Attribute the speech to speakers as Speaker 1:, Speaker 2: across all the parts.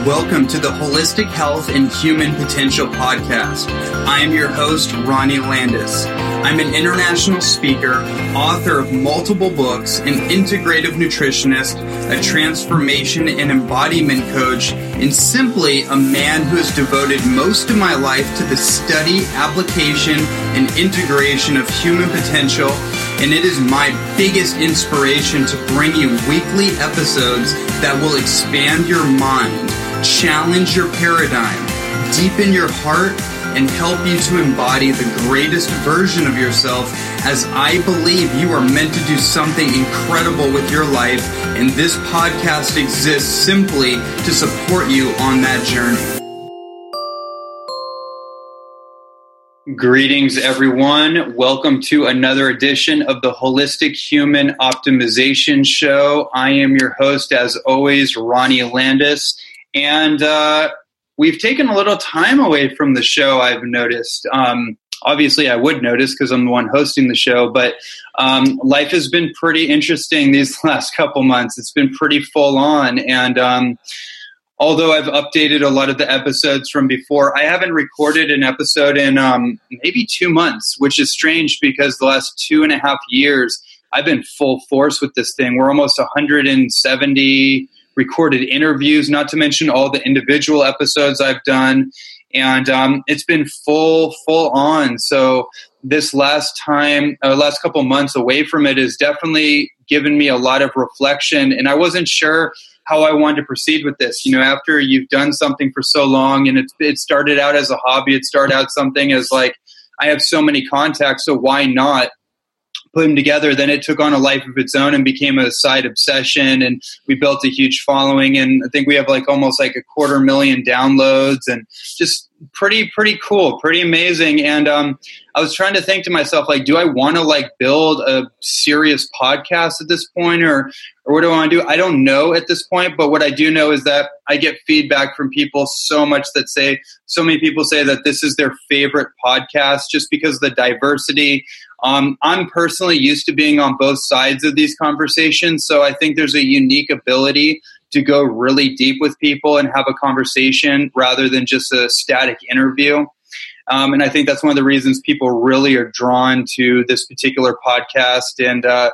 Speaker 1: Welcome to the Holistic Health and Human Potential Podcast. I am your host, Ronnie Landis. I'm an international speaker, author of multiple books, an integrative nutritionist, a transformation and embodiment coach, and simply a man who has devoted most of my life to the study, application, and integration of human potential and it is my biggest inspiration to bring you weekly episodes that will expand your mind, challenge your paradigm, deepen your heart, and help you to embody the greatest version of yourself as I believe you are meant to do something incredible with your life, and this podcast exists simply to support you on that journey. Greetings, everyone. Welcome to another edition of the Holistic Human Optimization Show. I am your host, as always, Ronnie Landis. And uh, we've taken a little time away from the show, I've noticed. Um, obviously, I would notice because I'm the one hosting the show, but um, life has been pretty interesting these last couple months. It's been pretty full on. And um, although I've updated a lot of the episodes from before, I haven't recorded an episode in um, maybe two months, which is strange because the last two and a half years I've been full force with this thing. We're almost 170 recorded interviews, not to mention all the individual episodes I've done. And um, it's been full, full on. So this last time, uh, last couple months away from it has definitely given me a lot of reflection. And I wasn't sure how I wanted to proceed with this. You know, after you've done something for so long and it, it started out as a hobby, it started out something as like, I have so many contacts, so why not put them together? Then it took on a life of its own and became a side obsession. And we built a huge following. And I think we have like almost like a quarter million downloads and just pretty pretty cool pretty amazing and um, i was trying to think to myself like do i want to like build a serious podcast at this point or or what do i want to do i don't know at this point but what i do know is that i get feedback from people so much that say so many people say that this is their favorite podcast just because the diversity um, i'm personally used to being on both sides of these conversations so i think there's a unique ability to go really deep with people and have a conversation rather than just a static interview. Um, and I think that's one of the reasons people really are drawn to this particular podcast. And uh,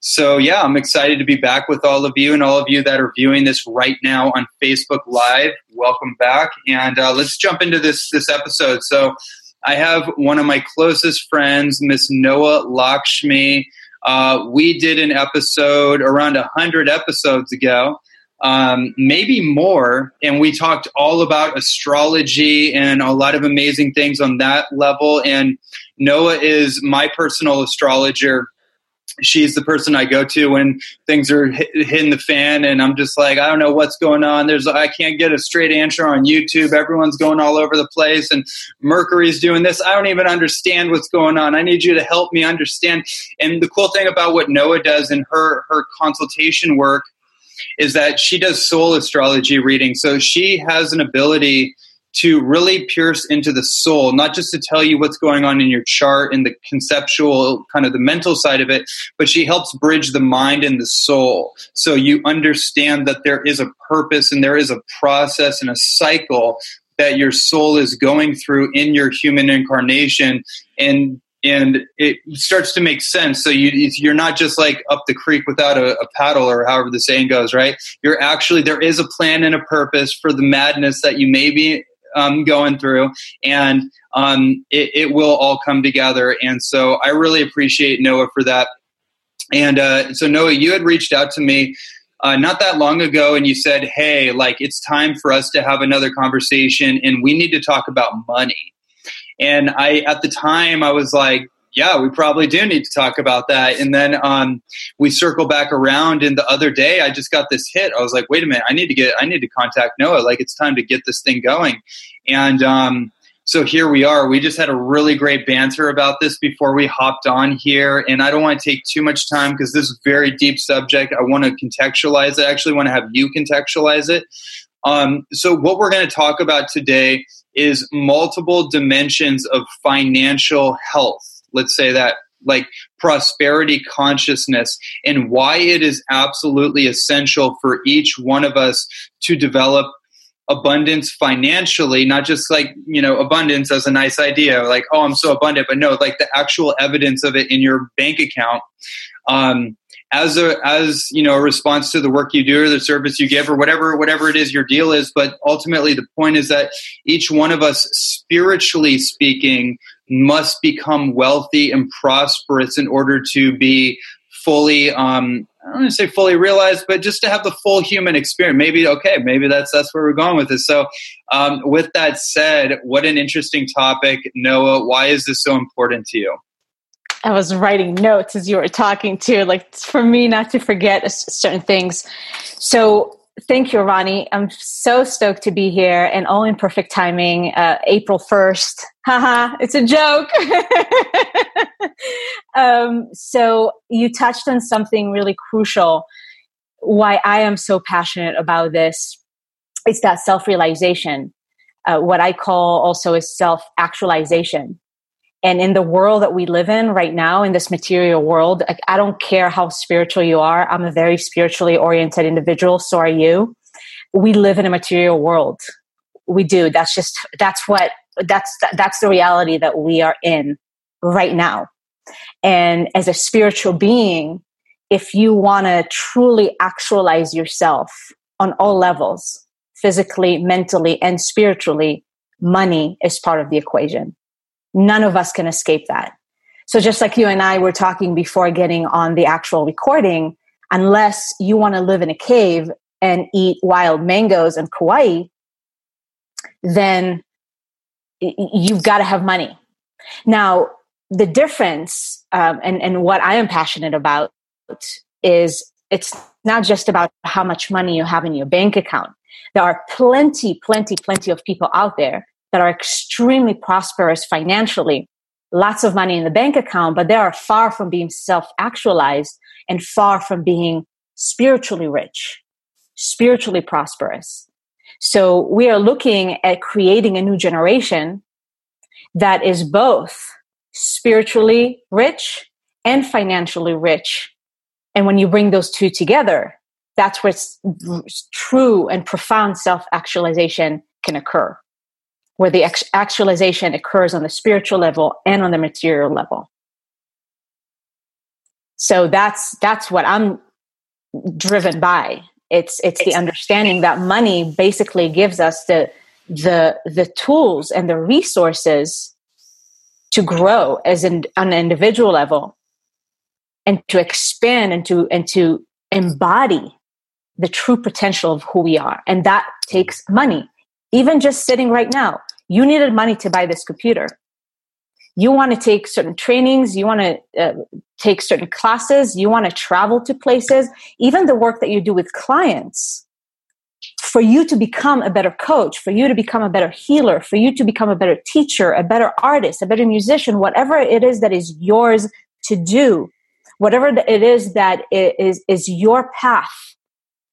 Speaker 1: so, yeah, I'm excited to be back with all of you and all of you that are viewing this right now on Facebook Live. Welcome back, and uh, let's jump into this this episode. So, I have one of my closest friends, Miss Noa Lakshmi. Uh, we did an episode around hundred episodes ago um, maybe more. And we talked all about astrology and a lot of amazing things on that level. And Noa is my personal astrologer. She's the person I go to when things are hitting the fan, and I'm just like, I don't know what's going on. There's, I can't get a straight answer on YouTube. Everyone's going all over the place, and Mercury's doing this. I don't even understand what's going on. I need you to help me understand. And the cool thing about what Noa does in her her consultation work is that she does soul astrology reading. So she has an ability to really pierce into the soul, not just to tell you what's going on in your chart and the conceptual, kind of the mental side of it, but she helps bridge the mind and the soul. So you understand that there is a purpose and there is a process and a cycle that your soul is going through in your human incarnation. And and it starts to make sense. So you you're not just like up the creek without a, a, paddle, or however the saying goes, right? You're actually there is a plan and a purpose for the madness that you may be um, going through, and um, it, it, will all come together. And so I really appreciate Noa for that. And uh, so Noa, you had reached out to me. Uh, not that long ago, and you said, "Hey, like it's time for us to have another conversation, and we need to talk about money." And I, at the time, I was like, yeah, we probably do need to talk about that. And then um, we circle back around, and the other day I just got this hit. I was like, wait a minute, I need to get, I need to contact Noa. Like it's time to get this thing going. And um, so here we are. We just had a really great banter about this before we hopped on here. And I don't want to take too much time because this is a very deep subject. I want to contextualize it. I actually want to have you contextualize it. Um, so what we're going to talk about today is multiple dimensions of financial health. Let's say that like prosperity consciousness and why it is absolutely essential for each one of us to develop abundance financially not just like you know abundance as a nice idea like oh i'm so abundant but no like the actual evidence of it in your bank account um, as a as you know a response to the work you do or the service you give or whatever whatever it is your deal is. But ultimately the point is that each one of us spiritually speaking must become wealthy and prosperous in order to be fully um, I don't want to say fully realized, but just to have the full human experience. Maybe okay, maybe that's that's where we're going with this. So, um, with that said, what an interesting topic, Noa. Why is this so important to you?
Speaker 2: I was writing notes as you were talking to, like for me not to forget certain things. So thank you, Ronnie. I'm so stoked to be here and all in perfect timing. Uh, April 1st. Haha, it's a joke. um, so you touched on something really crucial. Why I am so passionate about this. It's that self realization. Uh, what I call also is self actualization and in the world that we live in right now, in this material world, I don't care how spiritual you are. I'm a very spiritually oriented individual. So are you. We live in a material world. We do. That's just, that's what, that's, that's the reality that we are in right now. And as a spiritual being, if you want to truly actualize yourself on all levels, physically, mentally, and spiritually, money is part of the equation None of us can escape that. So just like you and I were talking before getting on the actual recording, unless you want to live in a cave and eat wild mangoes and Kauai, then you've got to have money. Now, the difference um, and, and what I am passionate about is it's not just about how much money you have in your bank account. There are plenty, plenty, plenty of people out there that are extremely prosperous financially, lots of money in the bank account, but they are far from being self actualized and far from being spiritually rich, spiritually prosperous. So we are looking at creating a new generation that is both spiritually rich and financially rich. And when you bring those two together, that's where true and profound self actualization can occur where the actualization occurs on the spiritual level and on the material level. So that's that's what I'm driven by. It's it's the understanding that money basically gives us the the the tools and the resources to grow as an, on an individual level and to expand and to and to embody the true potential of who we are and that takes money even just sitting right now you needed money to buy this computer. You want to take certain trainings, you want to uh, take certain classes, you want to travel to places, even the work that you do with clients. For you to become a better coach, for you to become a better healer, for you to become a better teacher, a better artist, a better musician, whatever it is that is yours to do, whatever it is that is, is your path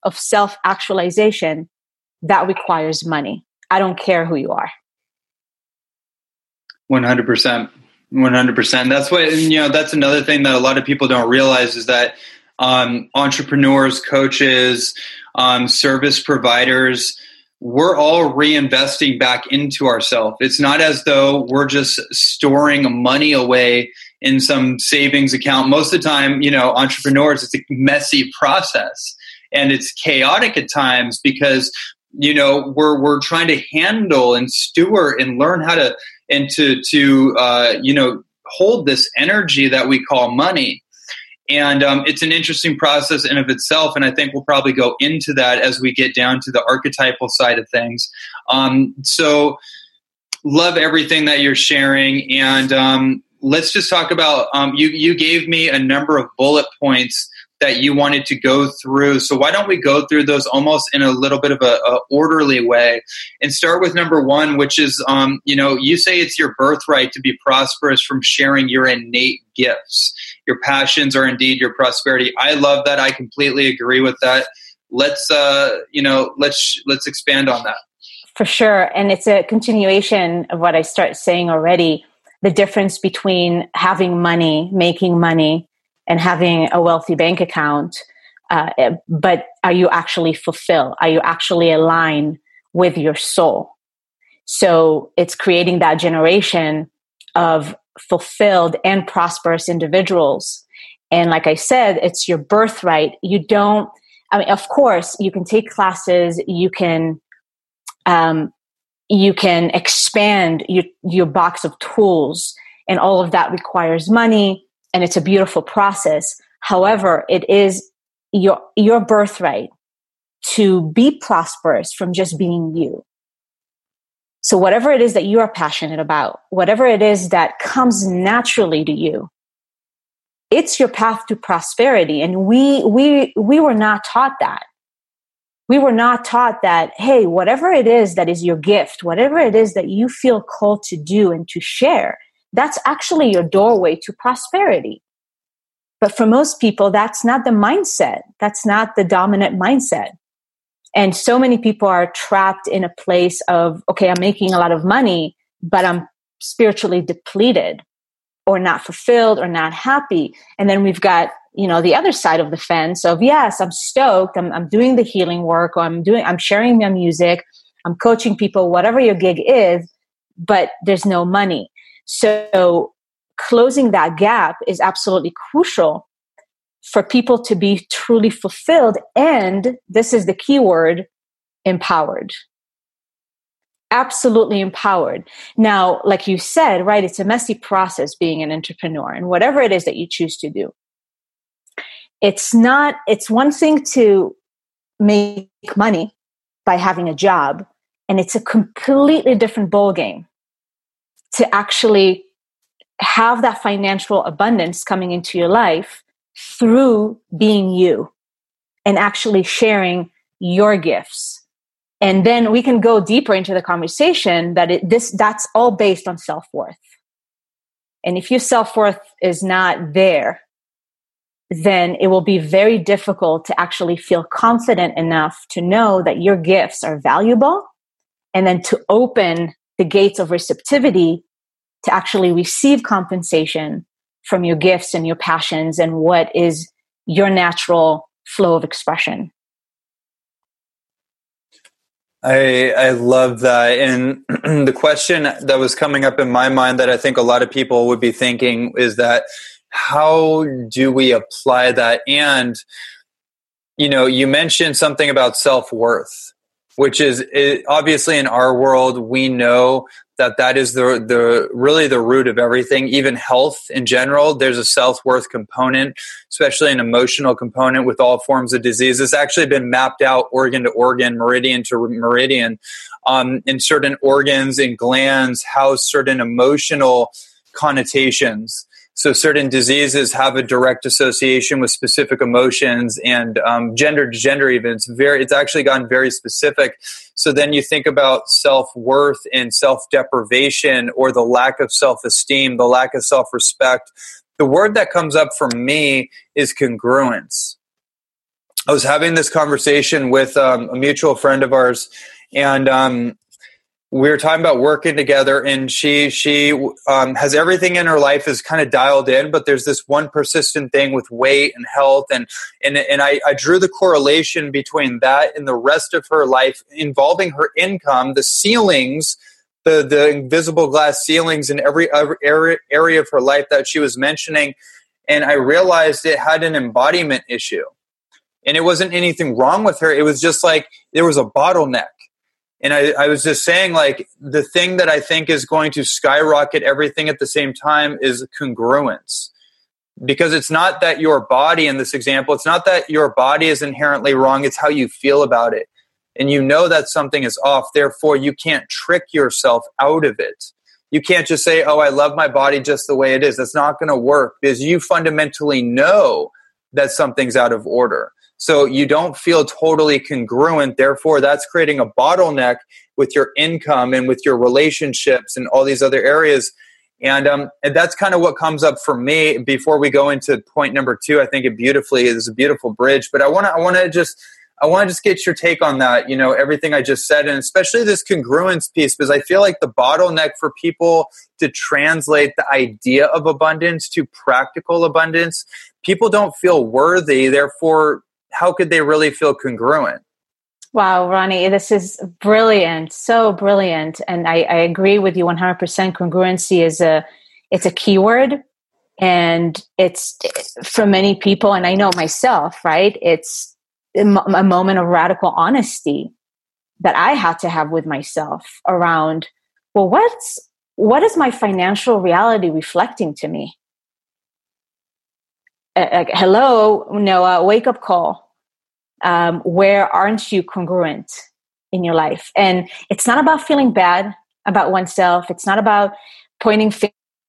Speaker 2: of self actualization, that requires money. I don't care who you are.
Speaker 1: One hundred percent. One hundred percent. That's what you know. That's another thing that a lot of people don't realize is that um, entrepreneurs, coaches, um, service providers, we're all reinvesting back into ourselves. It's not as though we're just storing money away in some savings account. Most of the time, you know, entrepreneurs, it's a messy process and it's chaotic at times because you know we're we're trying to handle and steward and learn how to and to to uh, you know hold this energy that we call money. And um, it's an interesting process in of itself and i think we'll probably go into that as we get down to the archetypal side of things. Um, so love everything that you're sharing and um, let's just talk about um, you you gave me a number of bullet points that you wanted to go through. So why don't we go through those almost in a little bit of a, a orderly way and start with number one, which is, um, you know, you say it's your birthright to be prosperous from sharing your innate gifts. Your passions are indeed your prosperity. I love that. I completely agree with that. Let's, uh, you know, let's let's expand on that.
Speaker 2: For sure, and it's a continuation of what I start saying already. The difference between having money, making money, and having a wealthy bank account uh, but are you actually fulfilled? Are you actually aligned with your soul? So it's creating that generation of fulfilled and prosperous individuals. And like i said it's your birthright. You don't i mean of course you can take classes you can um, you can expand your, your box of tools and all of that requires money and it's a beautiful process. However, it is your, your birthright to be prosperous from just being you. So whatever it is that you are passionate about, whatever it is that comes naturally to you, it's your path to prosperity. And we, we, we were not taught that. We were not taught that, hey, whatever it is that is your gift, whatever it is that you feel called to do and to share, that's actually your doorway to prosperity. But for most people, that's not the mindset. That's not the dominant mindset. And so many people are trapped in a place of, okay, I'm making a lot of money, but I'm spiritually depleted or not fulfilled or not happy. And then we've got, you know, the other side of the fence of, yes, I'm stoked. I'm, I'm doing the healing work or I'm doing, I'm sharing my music. I'm coaching people, whatever your gig is, but there's no money. So closing that gap is absolutely crucial for people to be truly fulfilled. And this is the key word empowered. Absolutely empowered. Now, like you said, right, it's a messy process being an entrepreneur and whatever it is that you choose to do. It's not, it's one thing to make money by having a job, and it's a completely different ball game to actually have that financial abundance coming into your life through being you and actually sharing your gifts. And then we can go deeper into the conversation that it, this that's all based on self-worth. And if your self-worth is not there then it will be very difficult to actually feel confident enough to know that your gifts are valuable and then to open the gates of receptivity to actually receive compensation from your gifts and your passions and what is your natural flow of expression.
Speaker 1: I I love that. And the question that was coming up in my mind that I think a lot of people would be thinking is that how do we apply that? And you know, you mentioned something about self worth which is it, obviously in our world we know that that is the the really the root of everything. Even health in general there's a self-worth component especially an emotional component with all forms of disease. It's actually been mapped out organ to organ meridian to meridian um, in certain organs and glands house certain emotional connotations so certain diseases have a direct association with specific emotions and um, gender to gender even. It's very, it's actually gotten very specific. So then you think about self worth and self deprivation or the lack of self esteem, the lack of self respect. The word that comes up for me is congruence. I was having this conversation with um, a mutual friend of ours, and um, we were talking about working together and she she um, has everything in her life is kind of dialed in but there's this one persistent thing with weight and health and and, and I, I drew the correlation between that and the rest of her life involving her income the ceilings the the invisible glass ceilings in every area, area of her life that she was mentioning and i realized it had an embodiment issue. And it wasn't anything wrong with her it was just like there was a bottleneck and I, I, was just saying like the thing that i think is going to skyrocket everything at the same time is congruence. Because it's not that your body in this example it's not that your body is inherently wrong it's how you feel about it. And you know that something is off therefore you can't trick yourself out of it. You can't just say oh i love my body just the way it is. That's not going to work because you fundamentally know that something's out of order so you don't feel totally congruent. Therefore, that's creating a bottleneck with your income and with your relationships and all these other areas. And, um, and that's kind of what comes up for me before we go into point number two. I think it beautifully is a beautiful bridge, but I want to, I want to just, I want to just get your take on that, you know, everything I just said, and especially this congruence piece, because I feel like the bottleneck for people to translate the idea of abundance to practical abundance, people don't feel worthy. Therefore, how could they really feel congruent?
Speaker 2: Wow, Ronnie, this is brilliant, so brilliant, and I, I agree with you 100%. Congruency is a it's a keyword, and it's for many people, and I know myself, right? It's a moment of radical honesty that I had to have with myself around, well, what's what is my financial reality reflecting to me? Like, hello, Noa, wake up call. Um, where aren't you congruent in your life? And it's not about feeling bad about oneself. It's not about pointing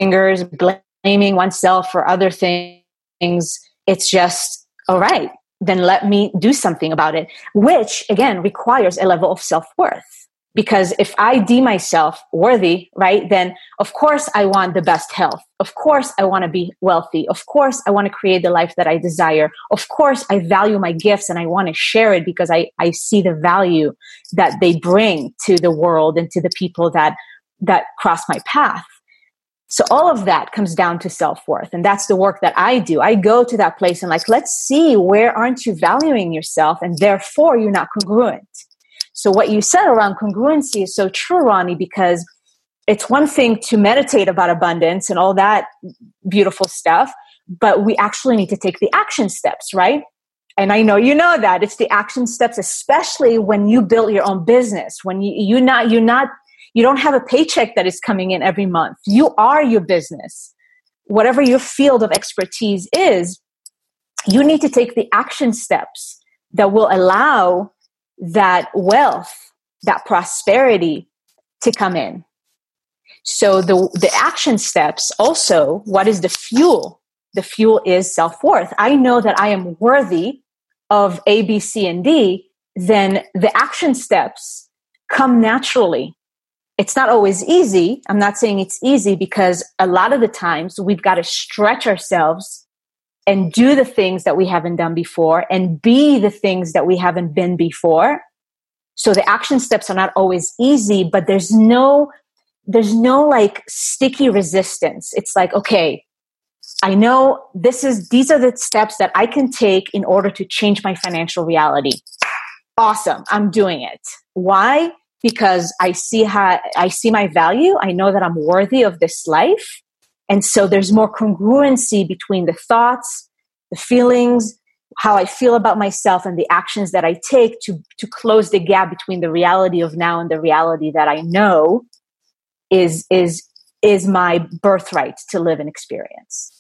Speaker 2: fingers, blaming oneself for other things. It's just, all right, then let me do something about it, which again requires a level of self worth because if I deem myself worthy, right, then of course I want the best health. Of course I want to be wealthy. Of course I want to create the life that I desire. Of course I value my gifts and I want to share it because I, I see the value that they bring to the world and to the people that, that cross my path. So all of that comes down to self-worth. And that's the work that I do. I go to that place and like, let's see where aren't you valuing yourself? And therefore you're not congruent so what you said around congruency is so true, Ronnie, because it's one thing to meditate about abundance and all that beautiful stuff, but we actually need to take the action steps, right? And I know you know that it's the action steps, especially when you build your own business, when you, you not, you're not, you don't have a paycheck that is coming in every month. You are your business. Whatever your field of expertise is, you need to take the action steps that will allow that wealth, that prosperity to come in. So the, the action steps also, what is the fuel? The fuel is self worth. I know that I am worthy of A, B, C, and D, then the action steps come naturally. It's not always easy. I'm not saying it's easy because a lot of the times we've got to stretch ourselves and do the things that we haven't done before and be the things that we haven't been before. So the action steps are not always easy, but there's no, there's no like sticky resistance. It's like, okay, I know this is, these are the steps that I can take in order to change my financial reality. Awesome. I'm doing it. Why? Because I see how, I see my value. I know that I'm worthy of this life and so there's more congruency between the thoughts, the feelings, how I feel about myself and the actions that I take to, to close the gap between the reality of now and the reality that I know is, is, is my birthright to live and experience.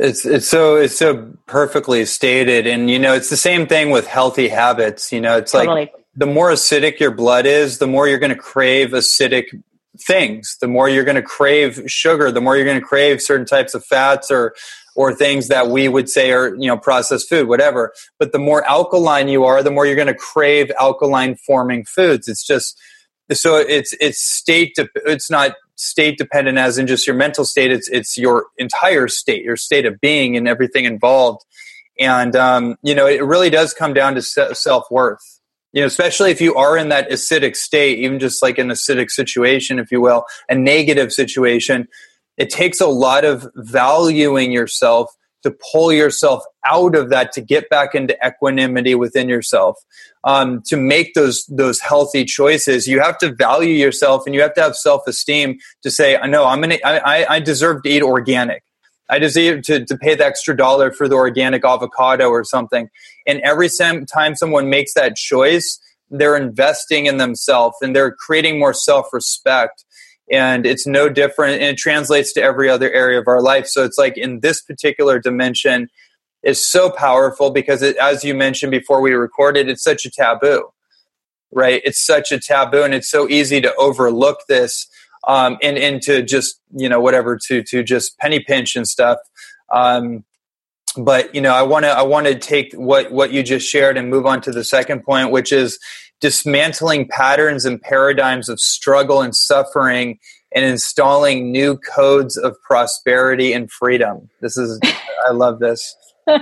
Speaker 1: It's it's so it's so perfectly stated, and you know it's the same thing with healthy habits. You know, it's totally. like the more acidic your blood is, the more you're going to crave acidic things the more you're going to crave sugar the more you're going to crave certain types of fats or or things that we would say are you know processed food whatever. But the more alkaline you are the more you're going to crave alkaline forming foods. It's just so it's it's state de- it's not state dependent as in just your mental state it's it's your entire state your state of being and everything involved. And um, you know it really does come down to self-worth you know especially if you are in that acidic state even just like an acidic situation if you will a negative situation it takes a lot of valuing yourself to pull yourself out of that to get back into equanimity within yourself. Um, to make those those healthy choices you have to value yourself and you have to have self-esteem to say i know i'm gonna I, I deserve to eat organic I deserve to, to pay the extra dollar for the organic avocado or something. And every time someone makes that choice, they're investing in themselves and they're creating more self respect. And it's no different, and it translates to every other area of our life. So it's like in this particular dimension, is so powerful because, it, as you mentioned before we recorded, it's such a taboo, right? It's such a taboo, and it's so easy to overlook this um, and and to just you know whatever to to just penny pinch and stuff. Um, but you know, I want to I want to take what what you just shared and move on to the second point, which is dismantling patterns and paradigms of struggle and suffering and installing new codes of prosperity and freedom. This is I love this.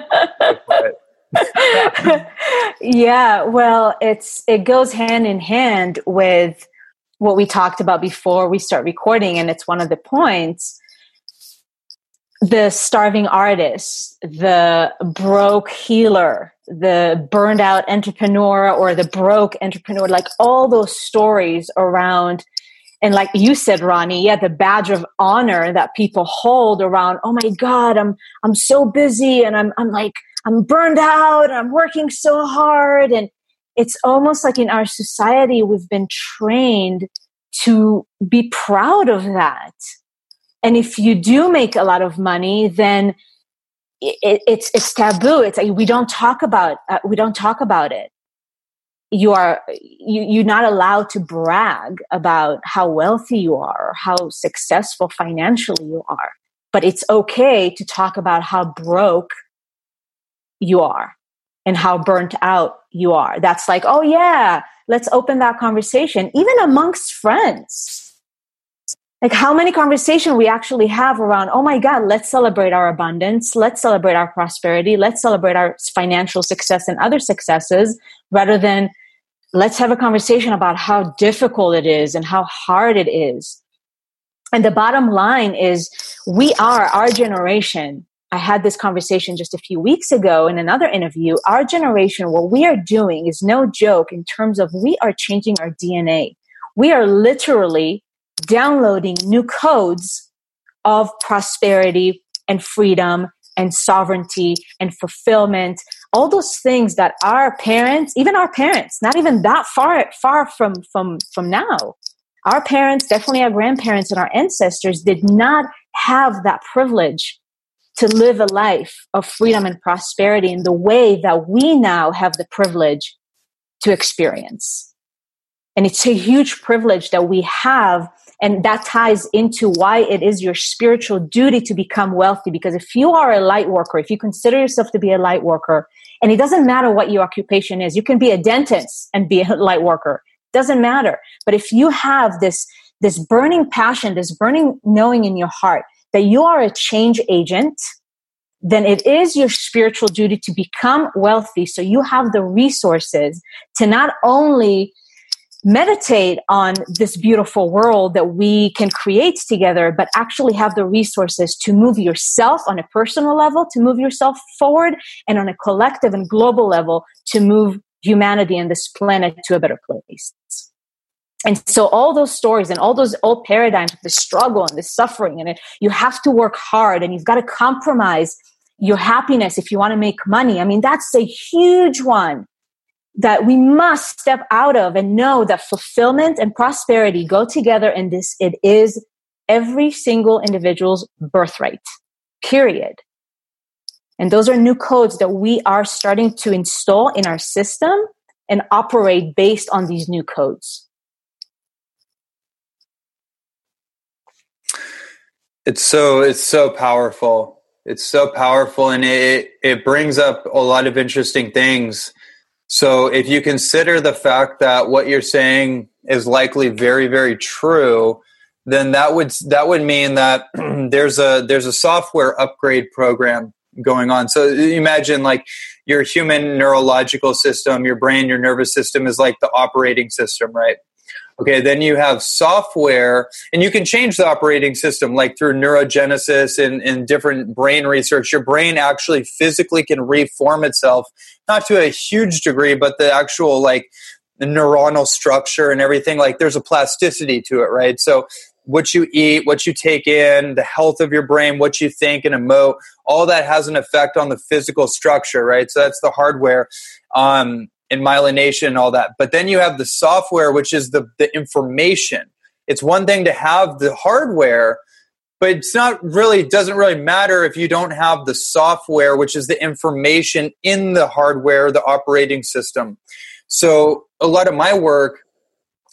Speaker 2: yeah, well, it's it goes hand in hand with what we talked about before we start recording and it's one of the points the starving artist, the broke healer, the burned out entrepreneur or the broke entrepreneur, like all those stories around and like you said ronnie yeah the badge of honor that people hold around oh my god i'm i'm so busy and i'm i'm like i'm burned out i'm working so hard and it's almost like in our society we've been trained to be proud of that. And if you do make a lot of money then it, it's it's taboo. It's like we don't talk about uh, we don't talk about it. You are you, you're not allowed to brag about how wealthy you are or how successful financially you are. But it's okay to talk about how broke you are and how burnt out you are. That's like oh yeah let's open that conversation even amongst friends. Like how many conversation we actually have around oh my god let's celebrate our abundance let's celebrate our prosperity let's celebrate our financial success and other successes rather than let's have a conversation about how difficult it is and how hard it is. And the bottom line is we are our generation i had this conversation just a few weeks ago in another interview. Our generation what we are doing is no joke in terms of we are changing our dna we are literally downloading new codes of prosperity and freedom and sovereignty and fulfillment. All those things that our parents even our parents not even that far far from from from now. Our parents definitely our grandparents and our ancestors did not have that privilege to live a life of freedom and prosperity in the way that we now have the privilege to experience and it's a huge privilege that we have and that ties into why it is your spiritual duty to become wealthy. Because if you are a light worker, if you consider yourself to be a light worker, and it doesn't matter what your occupation is, you can be a dentist and be a light worker. Doesn't matter. But if you have this, this burning passion, this burning knowing in your heart that you are a change agent, then it is your spiritual duty to become wealthy so you have the resources to not only meditate on this beautiful world that we can create together, but actually have the resources to move yourself on a personal level, to move yourself forward, and on a collective and global level to move humanity and this planet to a better place. And so all those stories and all those old paradigms of the struggle and the suffering and it, you have to work hard and you've got to compromise your happiness if you want to make money. I mean, that's a huge one that we must step out of and know that fulfillment and prosperity go together and this it is every single individual's birthright period and those are new codes that we are starting to install in our system and operate based on these new codes
Speaker 1: it's so it's so powerful it's so powerful and it it brings up a lot of interesting things so if you consider the fact that what you're saying is likely very, very true, then that would that would mean that there's a there's a software upgrade program going on. So imagine like your human neurological system, your brain, your nervous system is like the operating system, right? Okay, then you have software, and you can change the operating system like through neurogenesis and, and different brain research. Your brain actually physically can reform itself, not to a huge degree, but the actual like the neuronal structure and everything, like there's a plasticity to it, right? So what you eat, what you take in, the health of your brain, what you think and emote, all that has an effect on the physical structure, right? So that's the hardware um, and myelination and all that. But then you have the software, which is the, the information. It's one thing to have the hardware, but it's not really doesn't really matter if you don't have the software, which is the information in the hardware, the operating system. So a lot of my work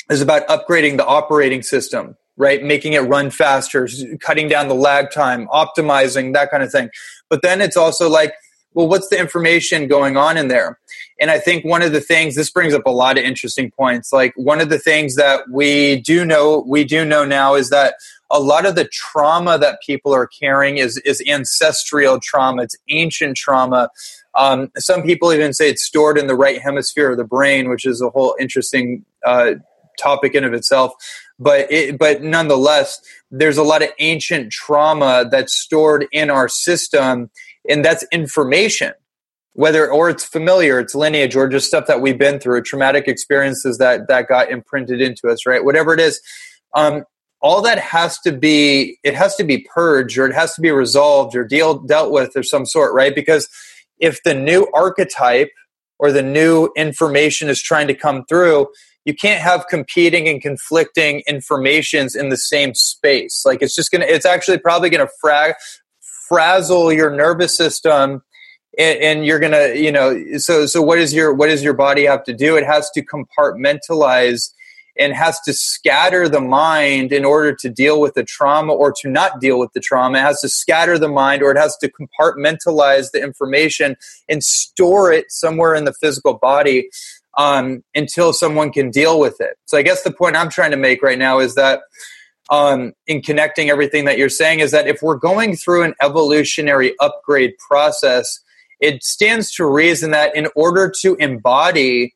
Speaker 1: is about upgrading the operating system right? Making it run faster, cutting down the lag time, optimizing, that kind of thing. But then it's also like, well, what's the information going on in there? And I think one of the things, this brings up a lot of interesting points. Like one of the things that we do know, we do know now is that a lot of the trauma that people are carrying is, is ancestral trauma. It's ancient trauma. Um, some people even say it's stored in the right hemisphere of the brain, which is a whole interesting uh, topic in of itself but it, but nonetheless there's a lot of ancient trauma that's stored in our system and that's information whether or it's familiar it's lineage or just stuff that we've been through traumatic experiences that that got imprinted into us right whatever it is um, all that has to be it has to be purged or it has to be resolved or deal dealt with of some sort right because if the new archetype or the new information is trying to come through you can't have competing and conflicting informations in the same space. Like it's just gonna, it's actually probably gonna fra- frazzle your nervous system, and, and, you're gonna, you know, so so what is your what does your body have to do? It has to compartmentalize and has to scatter the mind in order to deal with the trauma or to not deal with the trauma. It has to scatter the mind or it has to compartmentalize the information and store it somewhere in the physical body um, until someone can deal with it. So I guess the point I'm trying to make right now is that um, in connecting everything that you're saying is that if we're going through an evolutionary upgrade process, it stands to reason that in order to embody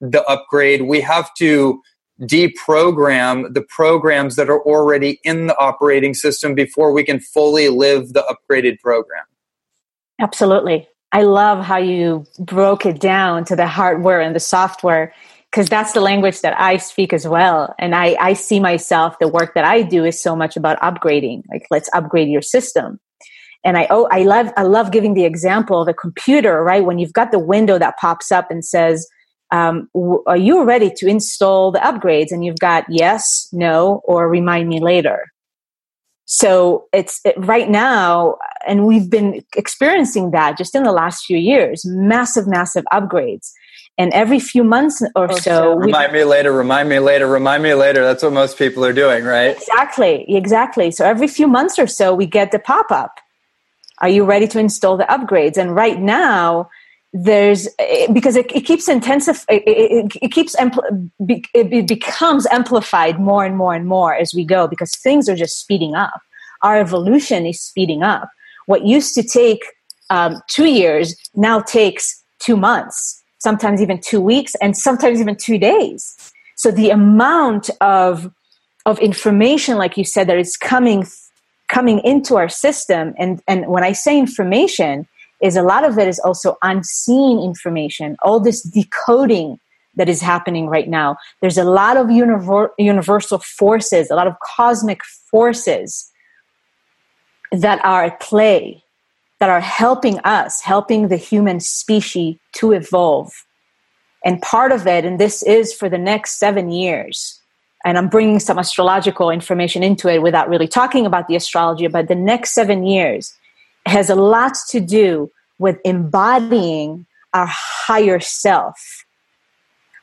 Speaker 1: the upgrade, we have to deprogram the programs that are already in the operating system before we can fully live the upgraded program.
Speaker 2: Absolutely. I love how you broke it down to the hardware and the software because that's the language that I speak as well. And I, I see myself, the work that I do is so much about upgrading. Like, let's upgrade your system. And I, oh, I love, I love giving the example of a computer, right? When you've got the window that pops up and says, um, are you ready to install the upgrades? And you've got yes, no, or remind me later. So it's it, right now, and we've been experiencing that just in the last few years, massive, massive upgrades. And every few months or so,
Speaker 1: remind me later, remind me later, remind me later. That's what most people are doing, right?
Speaker 2: Exactly, exactly. So every few months or so, we get the pop up. Are you ready to install the upgrades? And right now, there's because it, it keeps intensif it, it, it keeps ampl- it becomes amplified more and more and more as we go because things are just speeding up our evolution is speeding up what used to take um, two years now takes two months sometimes even two weeks and sometimes even two days so the amount of of information like you said that is coming coming into our system and and when i say information is a lot of it is also unseen information, all this decoding that is happening right now. There's a lot of univer- universal forces, a lot of cosmic forces that are at play, that are helping us, helping the human species to evolve. And part of it, and this is for the next seven years, and I'm bringing some astrological information into it without really talking about the astrology, but the next seven years has a lot to do with embodying our higher self,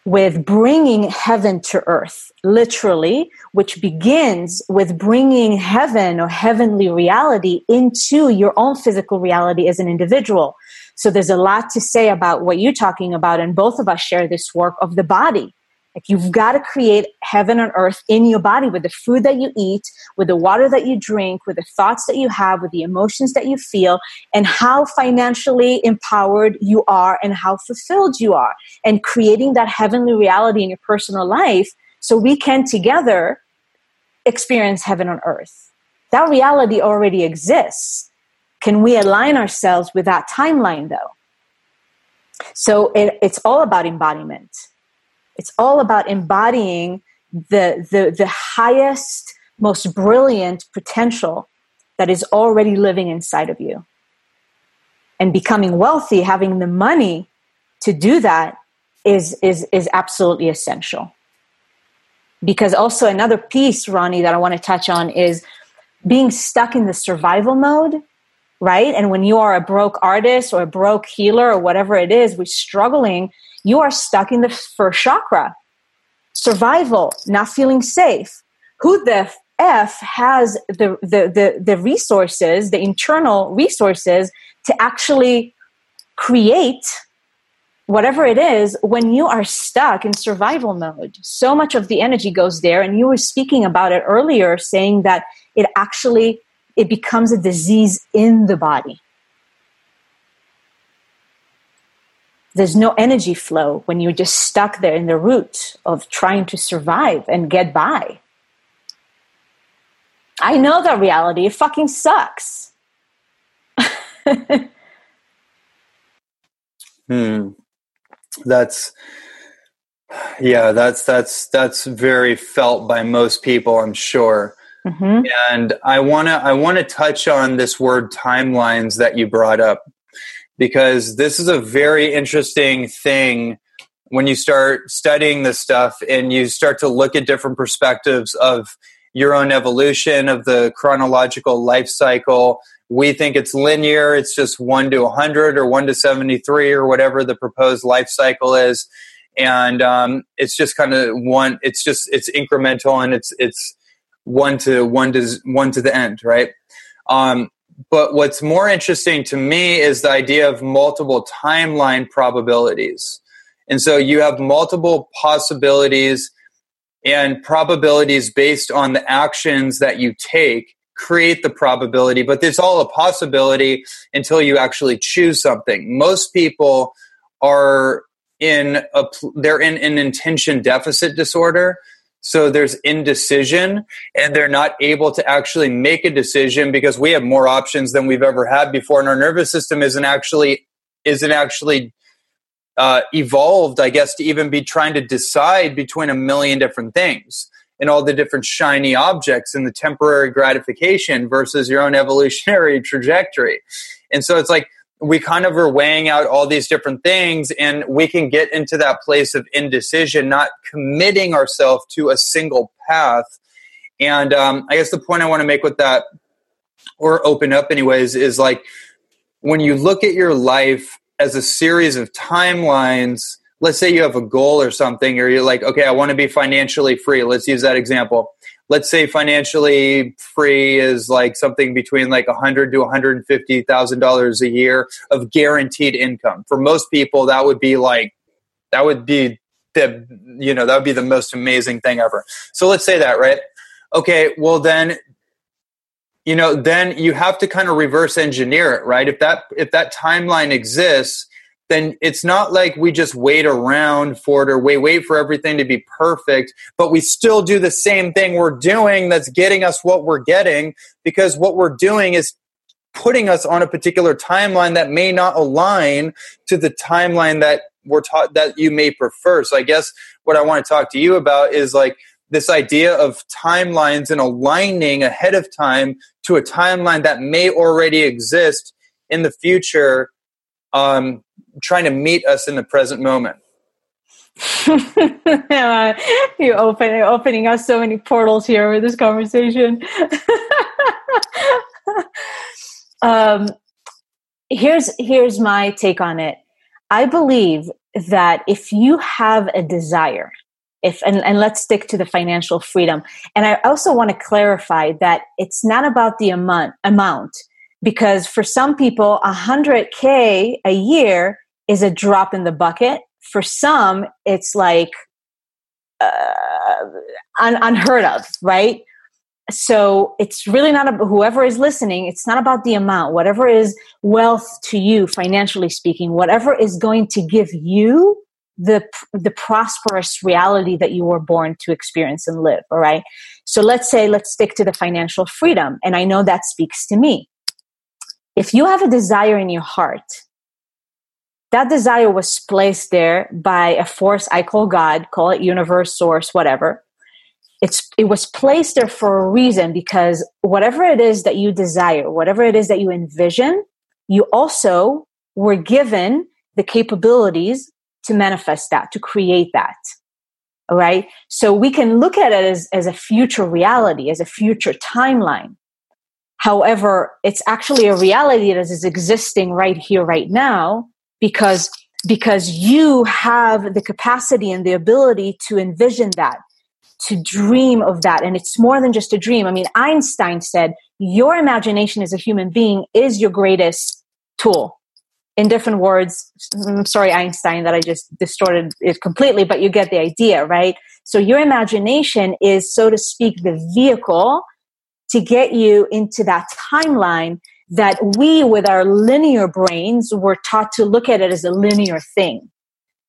Speaker 2: with bringing heaven to earth, literally, which begins with bringing heaven or heavenly reality into your own physical reality as an individual. So there's a lot to say about what you're talking about, and both of us share this work of the body. Like you've got to create heaven on earth in your body with the food that you eat, with the water that you drink, with the thoughts that you have, with the emotions that you feel, and how financially empowered you are and how fulfilled you are. And creating that heavenly reality in your personal life so we can together experience heaven on earth. That reality already exists. Can we align ourselves with that timeline though? So it, it's all about embodiment it's all about embodying the, the, the highest, most brilliant potential that is already living inside of you. And becoming wealthy, having the money to do that is, is, is absolutely essential. Because also, another piece, Ronnie, that I want to touch on is being stuck in the survival mode, right? And when you are a broke artist or a broke healer or whatever it is, we're struggling you are stuck in the first chakra. Survival, not feeling safe. Who the F has the, the, the, the resources, the internal resources to actually create whatever it is when you are stuck in survival mode? So much of the energy goes there and you were speaking about it earlier saying that it actually it becomes a disease in the body there's no energy flow when you're just stuck there in the root of trying to survive and get by. I know that reality. It fucking sucks.
Speaker 1: hmm. That's yeah, that's that's that's very felt by most people, I'm sure. Mm-hmm. And I wanna I wanna touch on this word timelines that you brought up because this is a very interesting thing when you start studying this stuff and you start to look at different perspectives of your own evolution of the chronological life cycle. We think it's linear. It's just 1 to 100 or 1 to 73 or whatever the proposed life cycle is. And um, it's just kind of one it's just it's incremental and it's it's one to one to one to the end right? Um, but what's more interesting to me is the idea of multiple timeline probabilities. And so you have multiple possibilities and probabilities based on the actions that you take create the probability, but it's all a possibility until you actually choose something. Most people are in a they're in an intention deficit disorder so there's indecision, and they're not able to actually make a decision because we have more options than we've ever had before, and our nervous system isn't actually isn't actually uh, evolved, I guess, to even be trying to decide between a million different things and all the different shiny objects and the temporary gratification versus your own evolutionary trajectory. And so it's like we kind of are weighing out all these different things and we can get into that place of indecision not committing ourselves to a single path. And um, i guess the point i want to make with that or open up anyways is like when you look at your life as a series of timelines let's say you have a goal or something or you're like okay i want to be financially free. Let's use that example let's say financially free is like something between like a hundred to one hundred and fifty thousand dollars a year of guaranteed income. For most people, that would be like that would be the you know that would be the most amazing thing ever. So let's say that right. Okay, well then you know then you have to kind of reverse engineer it right if that if that timeline exists then it's not like we just wait around for it or wait wait for everything to be perfect but we still do the same thing we're doing that's getting us what we're getting because what we're doing is putting us on a particular timeline that may not align to the timeline that we're taught that you may prefer. So i guess what i want to talk to you about is like this idea of timelines and aligning ahead of time to a timeline that may already exist in the future um, trying to meet us in the present moment.
Speaker 2: you open opening us so many portals here with this conversation. um, here's here's my take on it. I believe that if you have a desire, if and, and let's stick to the financial freedom, and I also want to clarify that it's not about the amount amount because for some people, a hundred k a year is a drop in the bucket. For some, it's like uh, un- unheard of, right? So it's really not about whoever is listening. It's not about the amount. Whatever is wealth to you, financially speaking, whatever is going to give you the the prosperous reality that you were born to experience and live. All right. So let's say let's stick to the financial freedom, and I know that speaks to me. If you have a desire in your heart that desire was placed there by a force I call God, call it universe, source, whatever. It's, it was placed there for a reason because whatever it is that you desire, whatever it is that you envision, you also were given the capabilities to manifest that, to create that. All right. So we can look at it as, as a future reality, as a future timeline. However, it's actually a reality that is existing right here, right now, because because you have the capacity and the ability to envision that to dream of that. And it's more than just a dream. I mean einstein said your imagination as a human being is your greatest tool. In different words i'm sorry einstein that i just distorted it completely but you get the idea right? So your imagination is so to speak the vehicle to get you into that timeline that we, with our linear brains, were taught to look at it as a linear thing.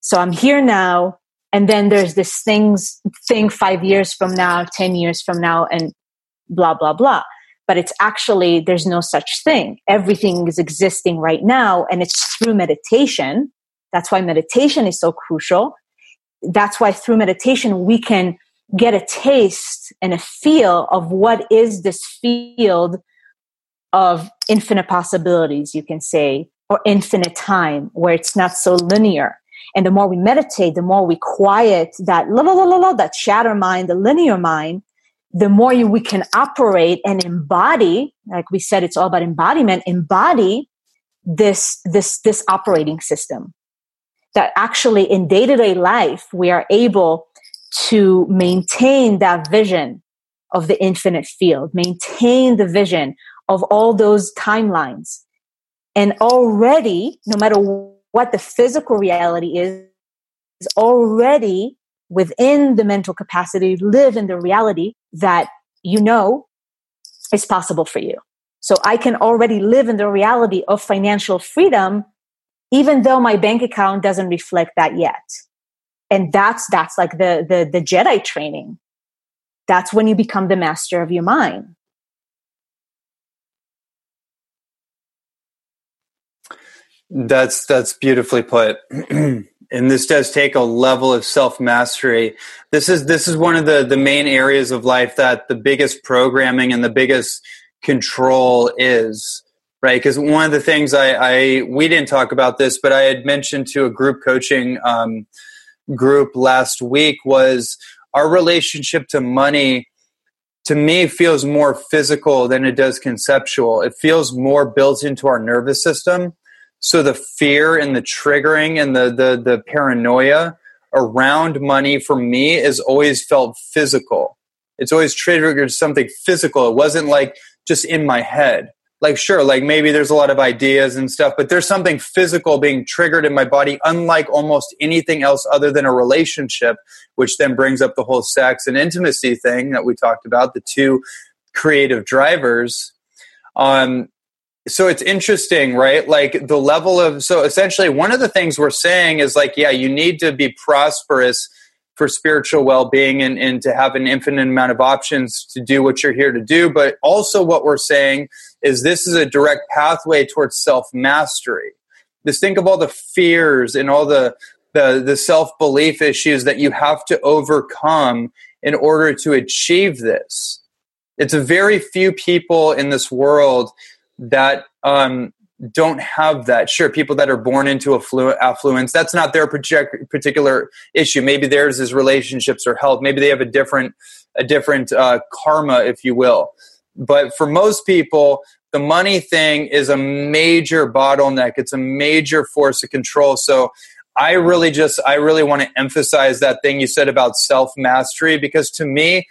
Speaker 2: So I'm here now, and then there's this things thing five years from now, ten years from now, and blah blah blah. But it's actually there's no such thing. Everything is existing right now, and it's through meditation. That's why meditation is so crucial. That's why through meditation we can get a taste and a feel of what is this field of infinite possibilities, you can say, or infinite time, where it's not so linear. And the more we meditate, the more we quiet that la la la la la, that shatter mind, the linear mind, the more you, we can operate and embody, like we said, it's all about embodiment, embody this, this, this operating system. That actually in day to day life, we are able to maintain that vision of the infinite field, maintain the vision of all those timelines. And already, no matter what the physical reality is, is already within the mental capacity live in the reality that you know is possible for you. So I can already live in the reality of financial freedom, even though my bank account doesn't reflect that yet. And that's, that's like the, the, the Jedi training. That's when you become the master of your mind.
Speaker 1: That's that's beautifully put. and this does take a level of self mastery. This is this is one of the the main areas of life that the biggest programming and the biggest control is right because one of the things I, I we didn't talk about this but i had mentioned to a group coaching um, group last week was our relationship to money to me feels more physical than it does conceptual it feels more built into our nervous system so the fear and the triggering and the the the paranoia around money for me is always felt physical. It's always triggered something physical. It wasn't like just in my head. Like sure, like maybe there's a lot of ideas and stuff, but there's something physical being triggered in my body, unlike almost anything else other than a relationship, which then brings up the whole sex and intimacy thing that we talked about, the two creative drivers. Um, so it's interesting right? Like the level of so essentially one of the things we're saying is like yeah you need to be prosperous for spiritual well-being and, and to have an infinite amount of options to do what you're here to do. But also what we're saying is this is a direct pathway towards self-mastery. Just think of all the fears and all the the, the self-belief issues that you have to overcome in order to achieve this. It's a very few people in this world that um, don't have that. Sure, people that are born into afflu- affluence, that's not their project- particular issue. Maybe theirs is relationships or health. Maybe they have a different, a different uh, karma, if you will. But for most people, the money thing is a major bottleneck. It's a major force of control. So I really just, I really want to emphasize that thing you said about self mastery because to me,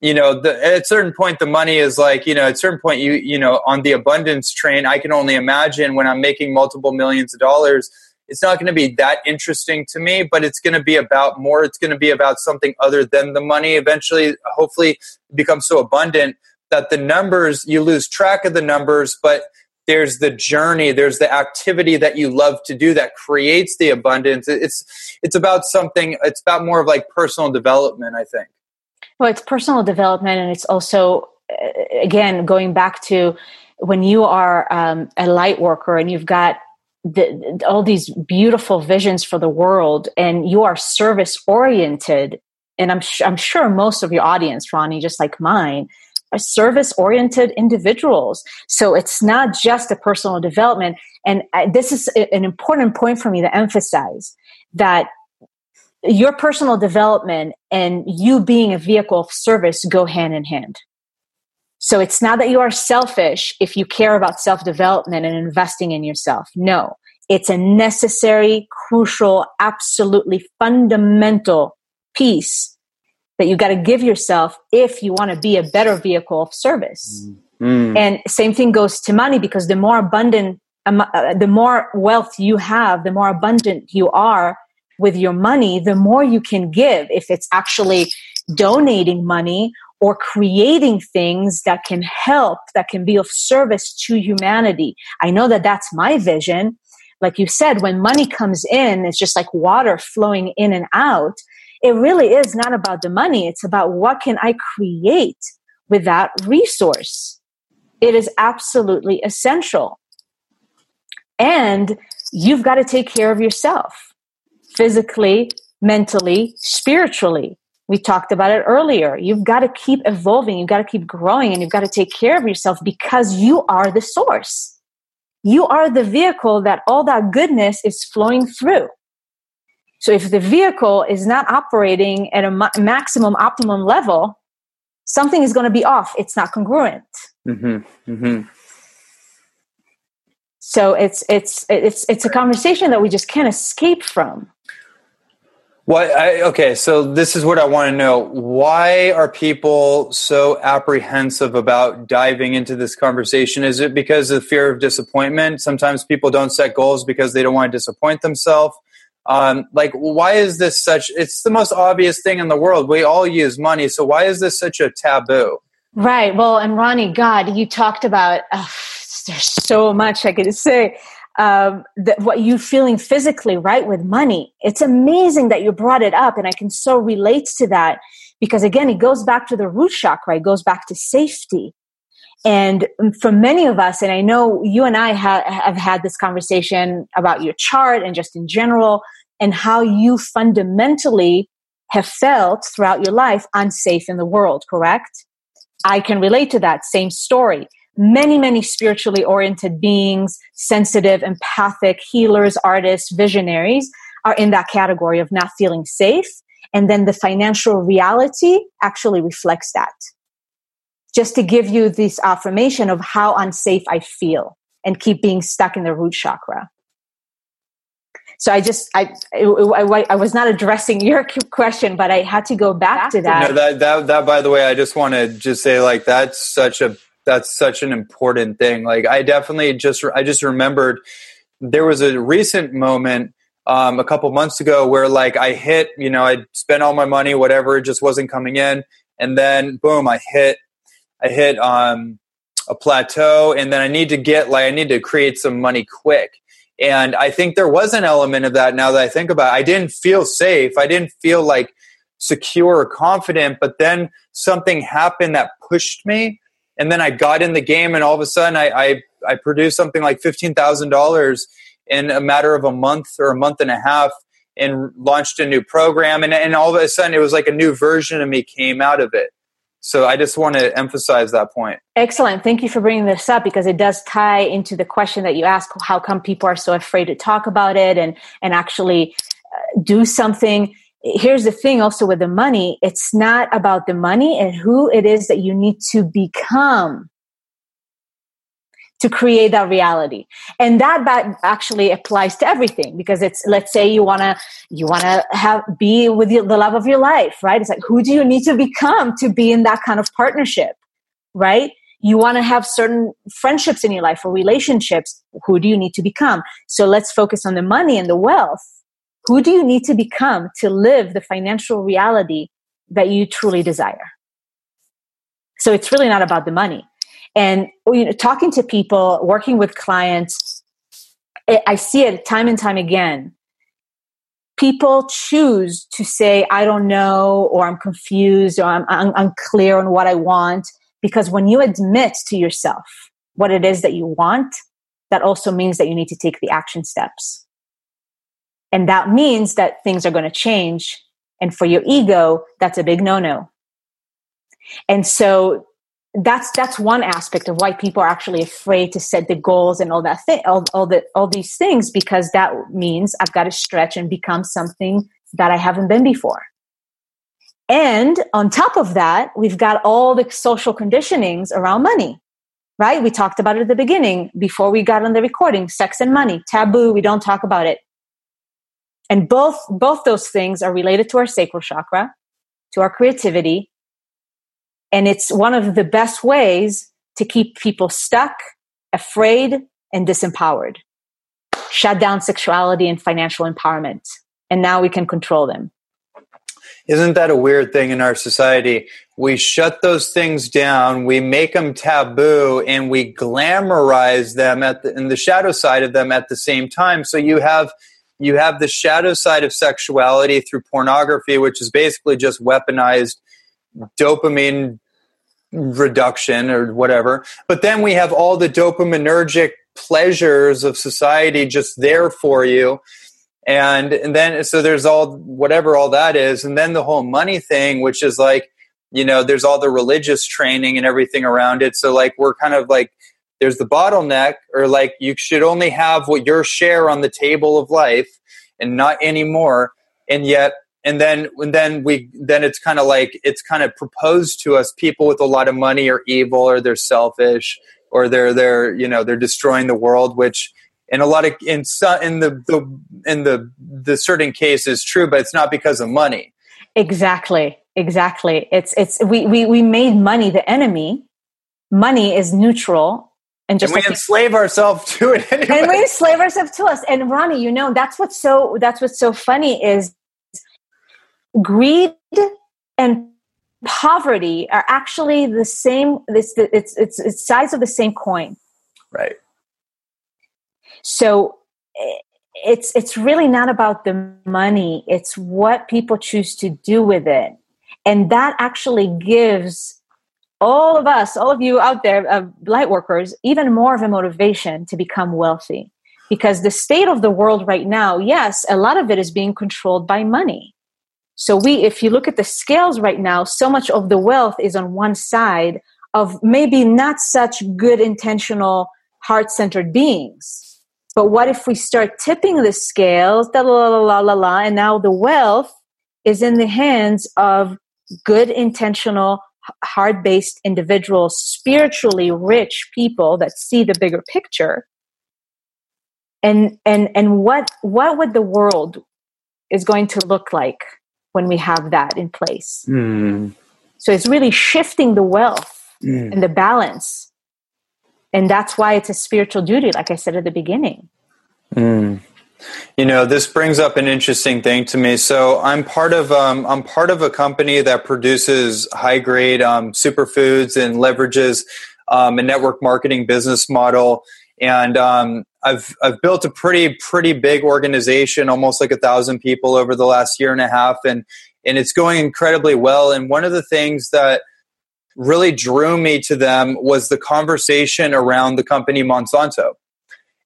Speaker 1: you know the, at a certain point the money is like you know at a certain point you you know on the abundance train i can only imagine when i'm making multiple millions of dollars it's not going to be that interesting to me, but it's going to be about more. It's going to be about something other than the money. Eventually, hopefully, become so abundant that the numbers, you lose track of the numbers, but there's the journey there's the activity that you love to do that creates the abundance it's it's about something it's about more of like personal development i think
Speaker 2: well it's personal development and it's also uh, again going back to when you are um, a light worker and you've got the, all these beautiful visions for the world and you are service oriented and I'm, sh- I'm sure most of your audience ronnie just like mine are service oriented individuals. So it's not just a personal development and uh, this is an important point for me to emphasize that your personal development and you being a vehicle of service go hand in hand so it's not that you are selfish if you care about self development and investing in yourself. No, it's a necessary, crucial, absolutely fundamental piece that you got to give yourself if you want to be a better vehicle of service. Mm. And same thing goes to money because the more abundant, um, uh, the more wealth you have, the more abundant you are with your money, the more you can give. If it's actually donating money or creating things that can help, that can be of service to humanity. I know that that's my vision. Like you said, when money comes in, it's just like water flowing in and out. It really is not about the money. It's about what can I create with that resource. It is absolutely essential. And you've got to take care of yourself physically, mentally, spiritually. We talked about it earlier. You've got to keep evolving. You've got to keep growing and you've got to take care of yourself because you are the source. You are the vehicle that all that goodness is flowing through. So if the vehicle is not operating at a ma- maximum optimum level, something is going to be off. It's not congruent. Mm-hmm. Mm-hmm. So it's it's it's it's a conversation that we just can't escape from.
Speaker 1: What? I, okay, so this is what I want to know. Why are people so apprehensive about diving into this conversation? Is it because of fear of disappointment? Sometimes people don't set goals because they don't want to disappoint themselves. Um, like, why is this such? It's the most obvious thing in the world. We all use money, so why is this such a taboo?
Speaker 2: Right. Well, and Ronnie, God, you talked about. There's so much I could say um, that what you feeling physically right with money. It's amazing that you brought it up and i can so relate to that because again it goes back to the root chakra. It goes back to safety. And for many of us and i know you and i ha- have had this conversation about your chart and just in general and how you fundamentally have felt throughout your life unsafe in the world correct? I can relate to that same story many, many spiritually oriented beings, sensitive, empathic, healers, artists, visionaries are in that category of not feeling safe. And then the financial reality actually reflects that. Just to give you this affirmation of how unsafe I feel and keep being stuck in the root chakra. So I just I, I, I was not addressing your question, but I had to go back to that.
Speaker 1: No, that that that by the way, I just want to just say like that's such a that's such an important thing. Like I definitely just I just remembered there was a recent moment um, a couple months ago where like I hit, you know, I spent all my money, whatever, it just wasn't coming in, and then boom, I hit, I hit um, a plateau, and then I need to get like I need to create some money quick. And I think there was an element of that now that I think about it. I didn't feel safe. I didn't feel like secure or confident, but then something happened that pushed me and then I got in the game, and all of a sudden I I, I produced something like fifteen thousand dollars in a matter of a month or a month and a half, and launched a new program, and and all of a sudden it was like a new version of me came out of it. So I just want to emphasize that point.
Speaker 2: Excellent. Thank you for bringing this up because it does tie into the question that you ask: How come people are so afraid to talk about it and and actually uh, do something? Here's the thing also with the money it's not about the money and who it is that you need to become to create that reality and that, actually applies to everything because it's let's say you want to you want to have be with the love of your life right it's like who do you need to become to be in that kind of partnership right You want to have certain friendships in your life or relationships. Who do you need to become? So let's focus on the money and the wealth. Who do you need to become to live the financial reality that you truly desire? So it's really not about the money. And oh, you know, talking to people, working with clients, I see it time and time again. People choose to say, I don't know, or I'm confused, or I'm, I'm unclear on what I want. Because when you admit to yourself what it is that you want, that also means that you need to take the action steps. And that means that things are going to change. And for your ego, that's a big no no. And so that's that's one aspect of why people are actually afraid to set the goals and all that thing all, all the all these things because that means i've got to stretch and become something that i haven't been before and on top of that we've got all the social conditionings around money right we talked about it at the beginning before we got on the recording sex and money taboo we don't talk about it and both both those things are related to our sacral chakra to our creativity and it's one of the best ways to keep people stuck, afraid, and disempowered. Shut down sexuality and financial empowerment. And now we can control them.
Speaker 1: Isn't that a weird thing in our society? We shut those things down, we make them taboo, and we glamorize them at the, in the shadow side of them at the same time. So you have you have the shadow side of sexuality through pornography, which is basically just weaponized dopamine reduction or whatever. But then we have all the dopaminergic pleasures of society just there for you. And, and then, so there's all, whatever all that is. And then the whole money thing, which is like, you know, there's all the religious training and everything around it. So, like, we're kind of like, there's the bottleneck, or like, you should only have what your share on the table of life and not anymore. And yet, and then and then we then it's kind of like it's kind of proposed to us people with a lot of money are evil or they're selfish or they're they're you know they're destroying the world which in a lot of in some in the, the in the the certain case is true but it's not because of money.
Speaker 2: Exactly exactly. It's it's we we, we made money the enemy. Money is neutral
Speaker 1: and just and we like enslave ourselves to it anyway.
Speaker 2: and we enslave ourselves to us. And ronnie you know that's what's so that's what's so funny is greed and poverty are actually the same it's it's it's, it's sides of the same coin.
Speaker 1: Right.
Speaker 2: So eh, it's it's really not about the money. It's what people choose to do with it. And that actually gives all of us all of you out there uh, light workers even more of a motivation to become wealthy because the state of the world right now yes a lot of it is being controlled by money so we, if you look at the scales right now, so much of the wealth is on one side of maybe not such good intentional, heart centered beings. But what if we start tipping the scales, la la la la la la, and now the wealth is in the hands of good intentional, heart based individuals, spiritually rich people that see the bigger picture. And and and what what would the world is going to look like when we have that in place. Mm. So it's really shifting the wealth mm. and the balance. And that's why it's a spiritual duty, like I said at the beginning.
Speaker 1: Mm. You know, this brings up an interesting thing to me. So I'm part of um, I'm part of a company that produces high grade um, superfoods and leverages um, a network marketing business model. And um, I've I've built a pretty pretty big organization, almost like a thousand people over the last year and a half, and and it's going incredibly well. And one of the things that really drew me to them was the conversation around the company Monsanto.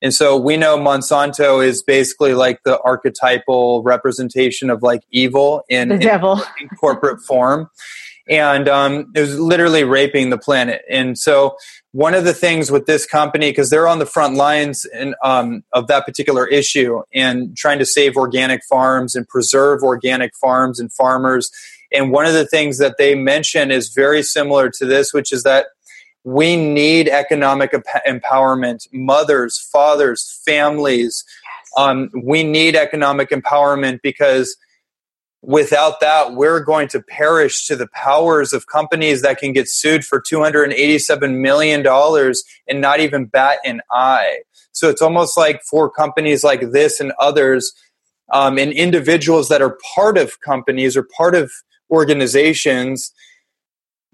Speaker 1: And so we know Monsanto is basically like the archetypal representation of like evil in,
Speaker 2: the devil.
Speaker 1: in corporate form. And um, it was literally raping the planet. And so one of the things with this company because they're on the front lines in, um, of that particular issue and trying to save organic farms and preserve organic farms and farmers and one of the things that they mention is very similar to this which is that we need economic empowerment mothers fathers families um, we need economic empowerment because without that, we're going to perish to the powers of companies that can get sued for $287 million and not even bat an eye. So it's almost like for companies like this and others, um, and individuals that are part of companies or part of organizations,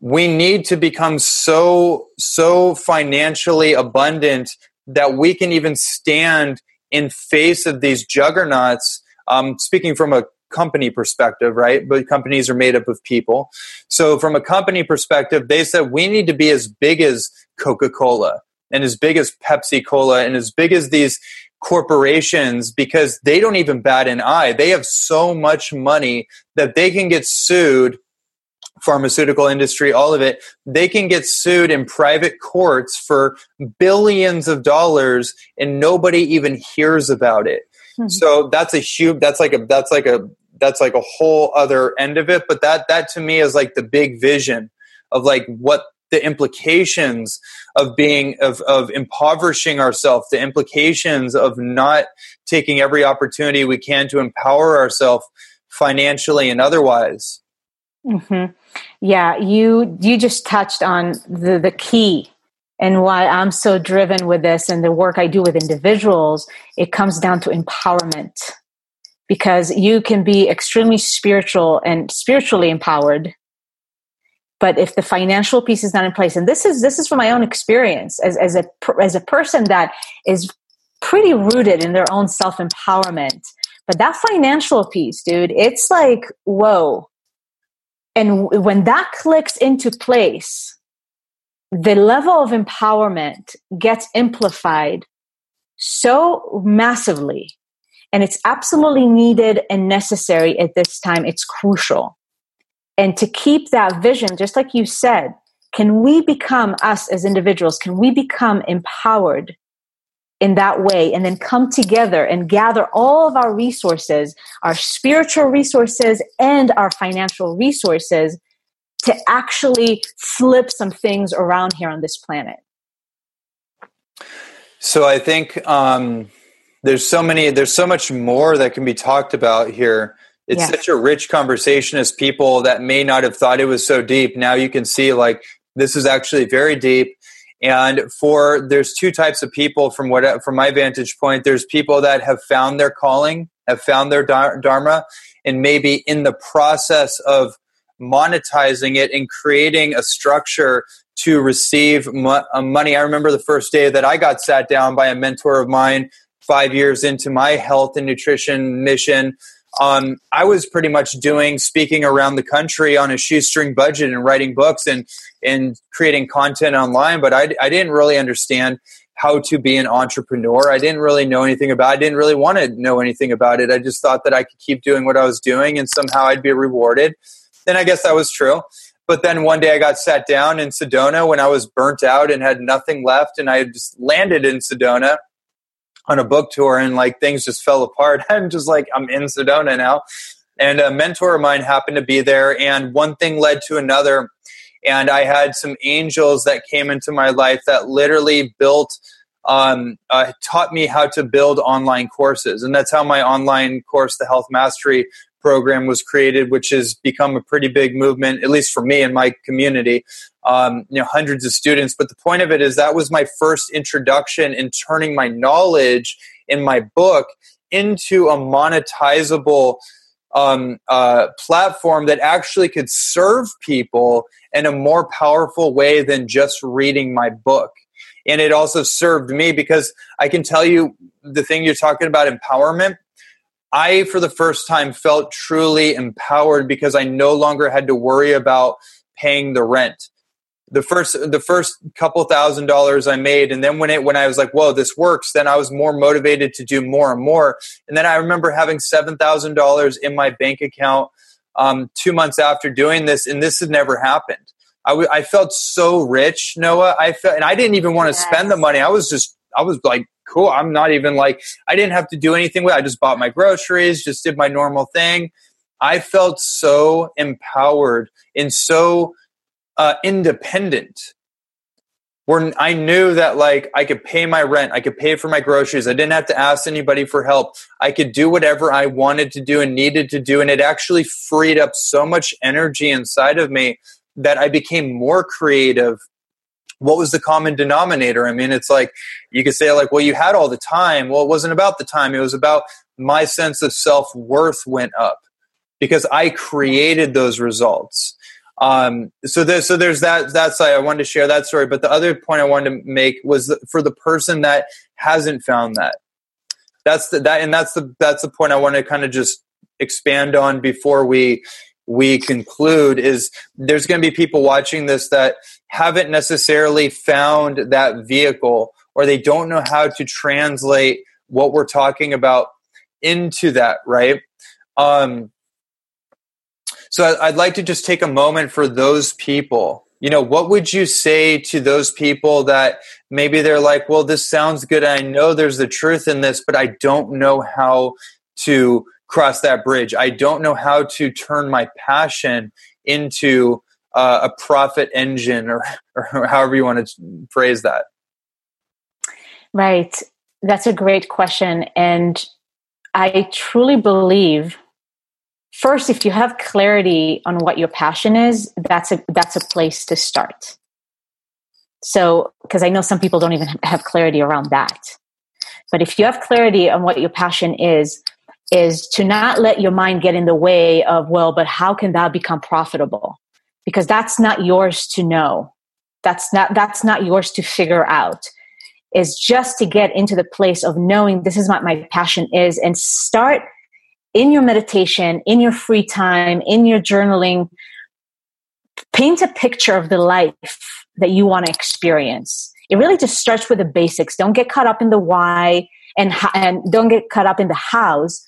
Speaker 1: we need to become so so financially abundant that we can even stand in face of these juggernauts. Um, speaking from a company perspective, right? But companies are made up of people. So, from a company perspective, they said we need to be as big as Coca Cola and as big as Pepsi Cola and as big as these corporations because they don't even bat an eye. They have so much money that they can get sued pharmaceutical industry, all of it, they can get sued in private courts for billions of dollars and nobody even hears about it. Mm-hmm. So that's a huge that's like a that's like a that's like a whole other end of it, but that that to me is like the big vision of like what the implications of being of, of impoverishing ourselves the implications of not taking every opportunity we can to empower ourselves financially and otherwise
Speaker 2: mm-hmm. yeah you you just touched on the the key and why i'm so driven with this and the work i do with individuals it comes down to empowerment because you can be extremely spiritual and spiritually empowered but if the financial piece is not in place and this is this is from my own experience as, as a as a person that is pretty rooted in their own self empowerment but that financial piece dude it's like whoa and when that clicks into place the level of empowerment gets amplified so massively. And it's absolutely needed and necessary at this time. It's crucial. And to keep that vision, just like you said, can we become us as individuals? Can we become empowered in that way and then come together and gather all of our resources, our spiritual resources and our financial resources to actually flip some things around here on this planet?
Speaker 1: So I think um, there's so many, there's so much more that can be talked about here it's yeah. such a rich conversation as people that may not have thought it was so deep now you can see like this is actually very deep and for there's two types of people from what from my vantage point. There's people that have found their calling have found their dharma and maybe in the process of monetizing it and creating a structure to receive uh, money. I remember the first day that i got sat down by a mentor of mine five years into my health and nutrition mission um, I was pretty much doing speaking around the country on a shoestring budget and writing books and and creating content online. But I, I didn't really understand how to be an entrepreneur. I didn't really know anything about. it. I didn't really want to know anything about it. I just thought that I could keep doing what I was doing and somehow I'd be rewarded. And I guess that was true. But then one day I got sat down in Sedona when I was burnt out and had nothing left, and I just landed in Sedona on a book tour and like things just fell apart. I'm just like, I'm in Sedona now. And a mentor of mine happened to be there, and one thing led to another. And I had some angels that came into my life that literally built, um, uh, taught me how to build online courses. And that's how my online course, the Health Mastery program, was created, which has become a pretty big movement, at least for me and my community um, you know hundreds of students. But the point of it is that was my first introduction in turning my knowledge in my book into a monetizable um, uh, platform that actually could serve people in a more powerful way than just reading my book. And it also served me because i can tell you the thing you're talking about empowerment I, for the first time, felt truly empowered because I no longer had to worry about paying the rent the first the first couple thousand dollars I made, and then when it when I was like, "Whoa, this works," then I was more motivated to do more and more. And then I remember having seven thousand dollars in my bank account um, two months after doing this, and this had never happened. I, w- I felt so rich, Noa. I felt, and I didn't even want to yes. spend the money. I was just, I was like, cool. I'm not even like, I didn't have to do anything with. It. I just bought my groceries, just did my normal thing. I felt so empowered and so uh, independent where I knew that like I could pay my rent, I could pay for my groceries. I didn't have to ask anybody for help. I could do whatever I wanted to do and needed to do. And it actually freed up so much energy inside of me that I became more creative. What was the common denominator? I mean, it's like you could say, like, well, you had all the time. Well, it wasn't about the time, it was about my sense of self worth went up because I created those results. Um, so there's so there's that that side. I wanted to share that story, but the other point I wanted to make was for the person that hasn't found that. That's the, that, and that's the that's the point I want to kind of just expand on before we we conclude. Is there's going to be people watching this that haven't necessarily found that vehicle, or they don't know how to translate what we're talking about into that, right? Um, so I'd like to just take a moment for those people. You know, what would you say to those people that maybe they're like, well, this sounds good. I know there's the truth in this, but I don't know how to cross that bridge. I don't know how to turn my passion into uh, a profit engine or, or however you want to phrase that.
Speaker 2: Right. That's a great question. And I truly believe first if you have clarity on what your passion is that's a that's a place to start so because i know some people don't even have clarity around that but if you have clarity on what your passion is is to not let your mind get in the way of well but how can that become profitable because that's not yours to know that's not that's not yours to figure out is just to get into the place of knowing this is what my passion is and start in your meditation, in your free time, in your journaling, paint a picture of the life that you want to experience. It really just starts with the basics. Don't get caught up in the why and, and don't get caught up in the hows.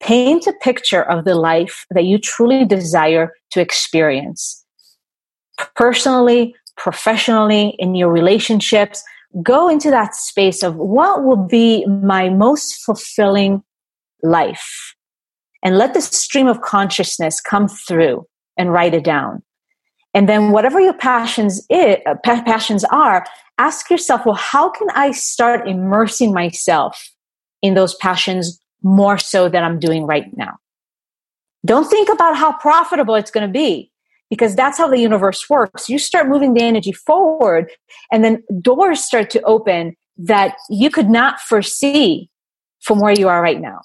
Speaker 2: Paint a picture of the life that you truly desire to experience. Personally, professionally, in your relationships, go into that space of what will be my most fulfilling life and let the stream of consciousness come through and write it down. And then whatever your passions is, uh, passions are, ask yourself, well, how can I start immersing myself in those passions more so than I'm doing right now? Don't think about how profitable it's going to be because that's how the universe works. You start moving the energy forward and then doors start to open that you could not foresee from where you are right now.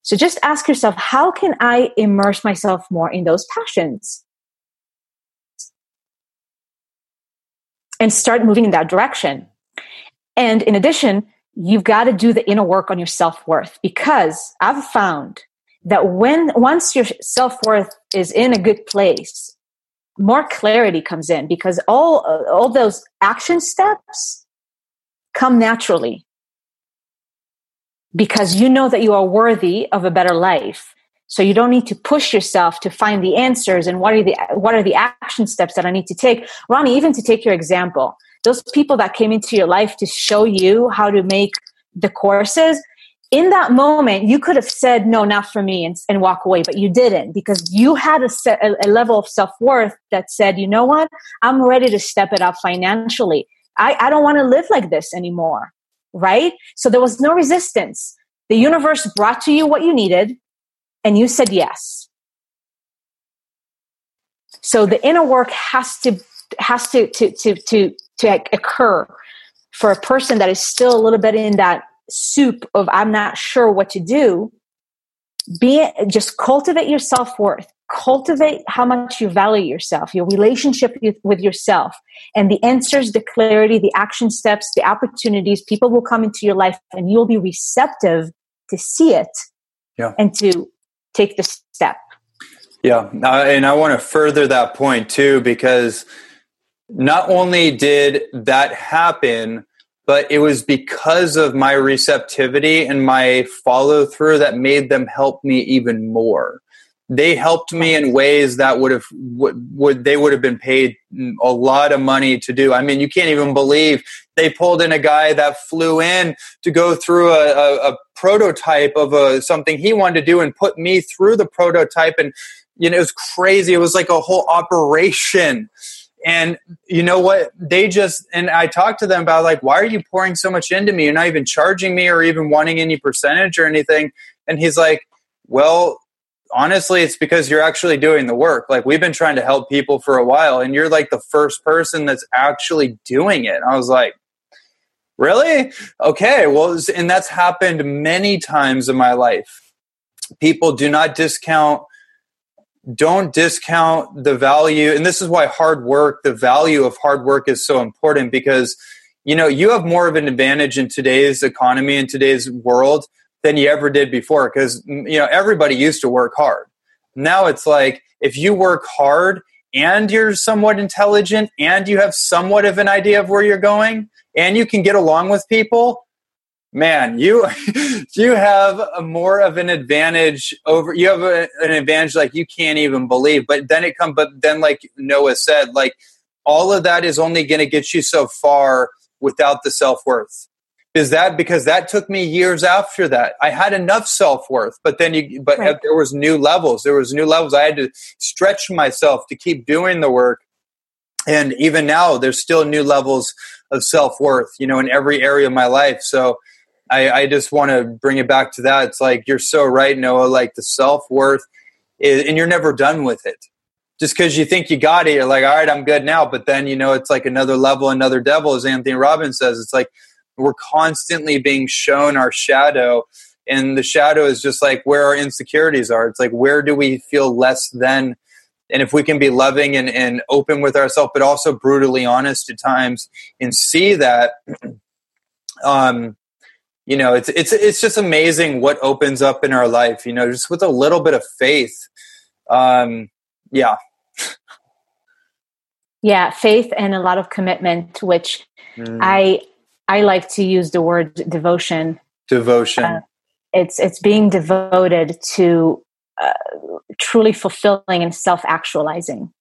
Speaker 2: So just ask yourself, how can I immerse myself more in those passions? And start moving in that direction. And in addition, you've got to do the inner work on your self worth because I've found that when once your self worth is in a good place, more clarity comes in because all all those action steps come naturally because you know that you are worthy of a better life. So you don't need to push yourself to find the answers and what are the what are the action steps that I need to take. Ronnie, even to take your example, those people that came into your life to show you how to make the courses, in that moment you could have said no not for me and, and walk away but you didn't because you had a, set, a, a level of self-worth that said you know what i'm ready to step it up financially i, I don't want to live like this anymore right? So there was no resistance. The universe brought to you what you needed, and you said yes. So the inner work has to has to to to to, to occur for a person that is still a little bit in that soup of I'm not sure what to do. Be it, just cultivate your self worth cultivate how much you value yourself, your relationship with yourself, and the answers, the clarity, the action steps, the opportunities. People will come into your life and you'll be receptive to see it yeah. and to take the step.
Speaker 1: Yeah. Uh, and I want to further that point too, because not only did that happen, but it was because of my receptivity and my follow through that made them help me even more they helped me in ways that would have would, would they would have been paid a lot of money to do. I mean, you can't even believe they pulled in a guy that flew in to go through a, a, a prototype of a, something he wanted to do and put me through the prototype, and you know it was crazy. It was like a whole operation. And you know what? They just and i talked to them about like why are you pouring so much into me? You're not even charging me or even wanting any percentage or anything. And he's like well honestly it's because you're actually doing the work. Like we've been trying to help people for a while and you're like the first person that's actually doing it. I was like really? Okay well and that's happened many times in my life. People do not discount don't discount the value and this is why hard work the value of hard work is so important because you know you have more of an advantage in today's economy in today's world than you ever did before because mm, you know everybody used to work hard. Now it's like if you work hard and you're somewhat intelligent and you have somewhat of an idea of where you're going and you can get along with people man you you have a more of an advantage over you have a, an advantage like you can't even believe but then it comes but then like Noa said like all of that is only going to get you so far without the self-worth. Is that because that took me years after that? I had enough self-worth but then you but right. there was new levels. There was new levels. I had to stretch myself to keep doing the work. And even now there's still new levels of self-worth you know in every area of my life. So I, I just want to bring it back to that. It's like you're so right, Noa. Like the self worth, and you're never done with it. Just because you think you got it, you're like, all right, I'm good now. But then you know it's like another level, another devil, as Anthony Robbins says. It's like we're constantly being shown our shadow, and the shadow is just like where our insecurities are. It's like where do we feel less than and if we can be loving and, and open with ourselves but also brutally honest at times and see that um, you know it's it's it's just amazing what opens up in our life you know just with a little bit of faith. Um yeah.
Speaker 2: Yeah faith and a lot of commitment which mm. i i like to use the word devotion.
Speaker 1: Devotion. Uh,
Speaker 2: it's it's being devoted to uh, truly fulfilling and self-actualizing.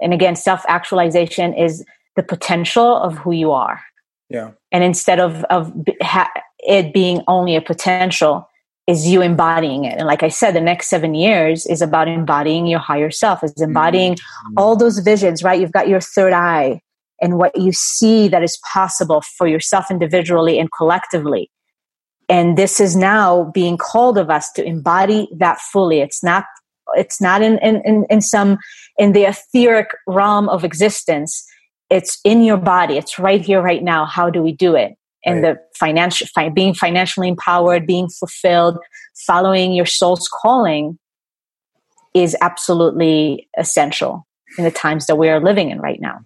Speaker 2: And again self-actualization is the potential of who you are.
Speaker 1: Yeah.
Speaker 2: And instead of of ha- it being only a potential is you embodying it. And like i said the next seven years is about embodying your higher self is embodying mm-hmm. all those visions right? You've got your third eye and what you see that is possible for yourself individually and collectively. And this is now being called of us to embody that fully. It's not it's not in in, in, in some in the etheric realm of existence. It's in your body. It's right here right now. How do we do it and right. the financial fi- being financially empowered being fulfilled following your soul's calling is absolutely essential in the times that we are living in right now.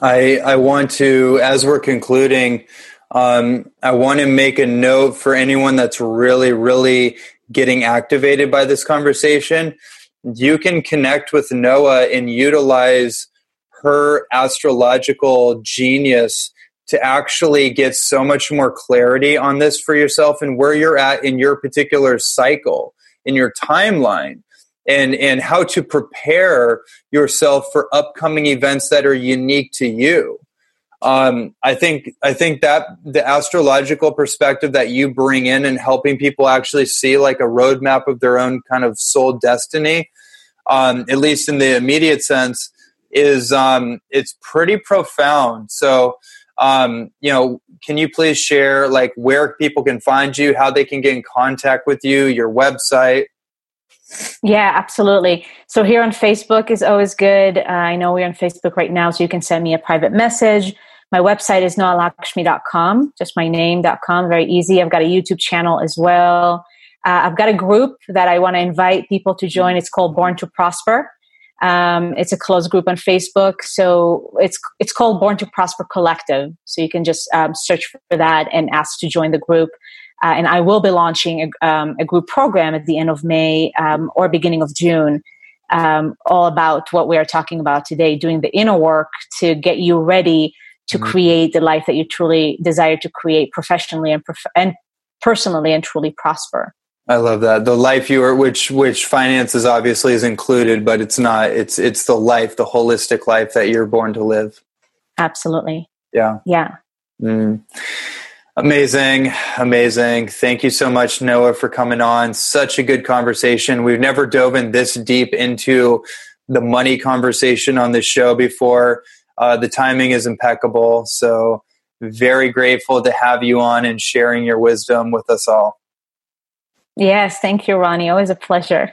Speaker 1: I i want to as we're concluding um, i want to make a note for anyone that's really really getting activated by this conversation. You can connect with noa and utilize her astrological genius to actually get so much more clarity on this for yourself and where you're at in your particular cycle, in your timeline, and, and how to prepare yourself for upcoming events that are unique to you. Um, I think I think that the astrological perspective that you bring in and helping people actually see like a roadmap of their own kind of soul destiny, um, at least in the immediate sense, is um, it's pretty profound. So, um, you know, can you please share like where people can find you, how they can get in contact with you, your website?
Speaker 2: Yeah, absolutely. So here on Facebook is always good. Uh, I know we're on Facebook right now, so you can send me a private message. My website is noalakshmi.com, just my name.com. Very easy. I've got a YouTube channel as well. Uh, I've got a group that I want to invite people to join. It's called Born to Prosper. Um, it's a closed group on Facebook, so it's it's called Born to Prosper Collective. So you can just um, search for that and ask to join the group. Uh, and I will be launching a, um, a, group program at the end of May um, or beginning of June, um, all about what we are talking about today, doing the inner work to get you ready to mm-hmm. create the life that you truly desire to create professionally and, prof- and personally and truly prosper.
Speaker 1: I love that. The life you are, which which finances obviously is included, but it's not. It's it's the life, the holistic life that you're born to live.
Speaker 2: Absolutely.
Speaker 1: Yeah.
Speaker 2: Yeah.
Speaker 1: Mm. Amazing, amazing. Thank you so much, Noa, for coming on. Such a good conversation. We've never dove in this deep into the money conversation on this show before. Uh, the timing is impeccable. So, very grateful to have you on and sharing your wisdom with us all.
Speaker 2: Yes, thank you, Ronnie. Always a pleasure.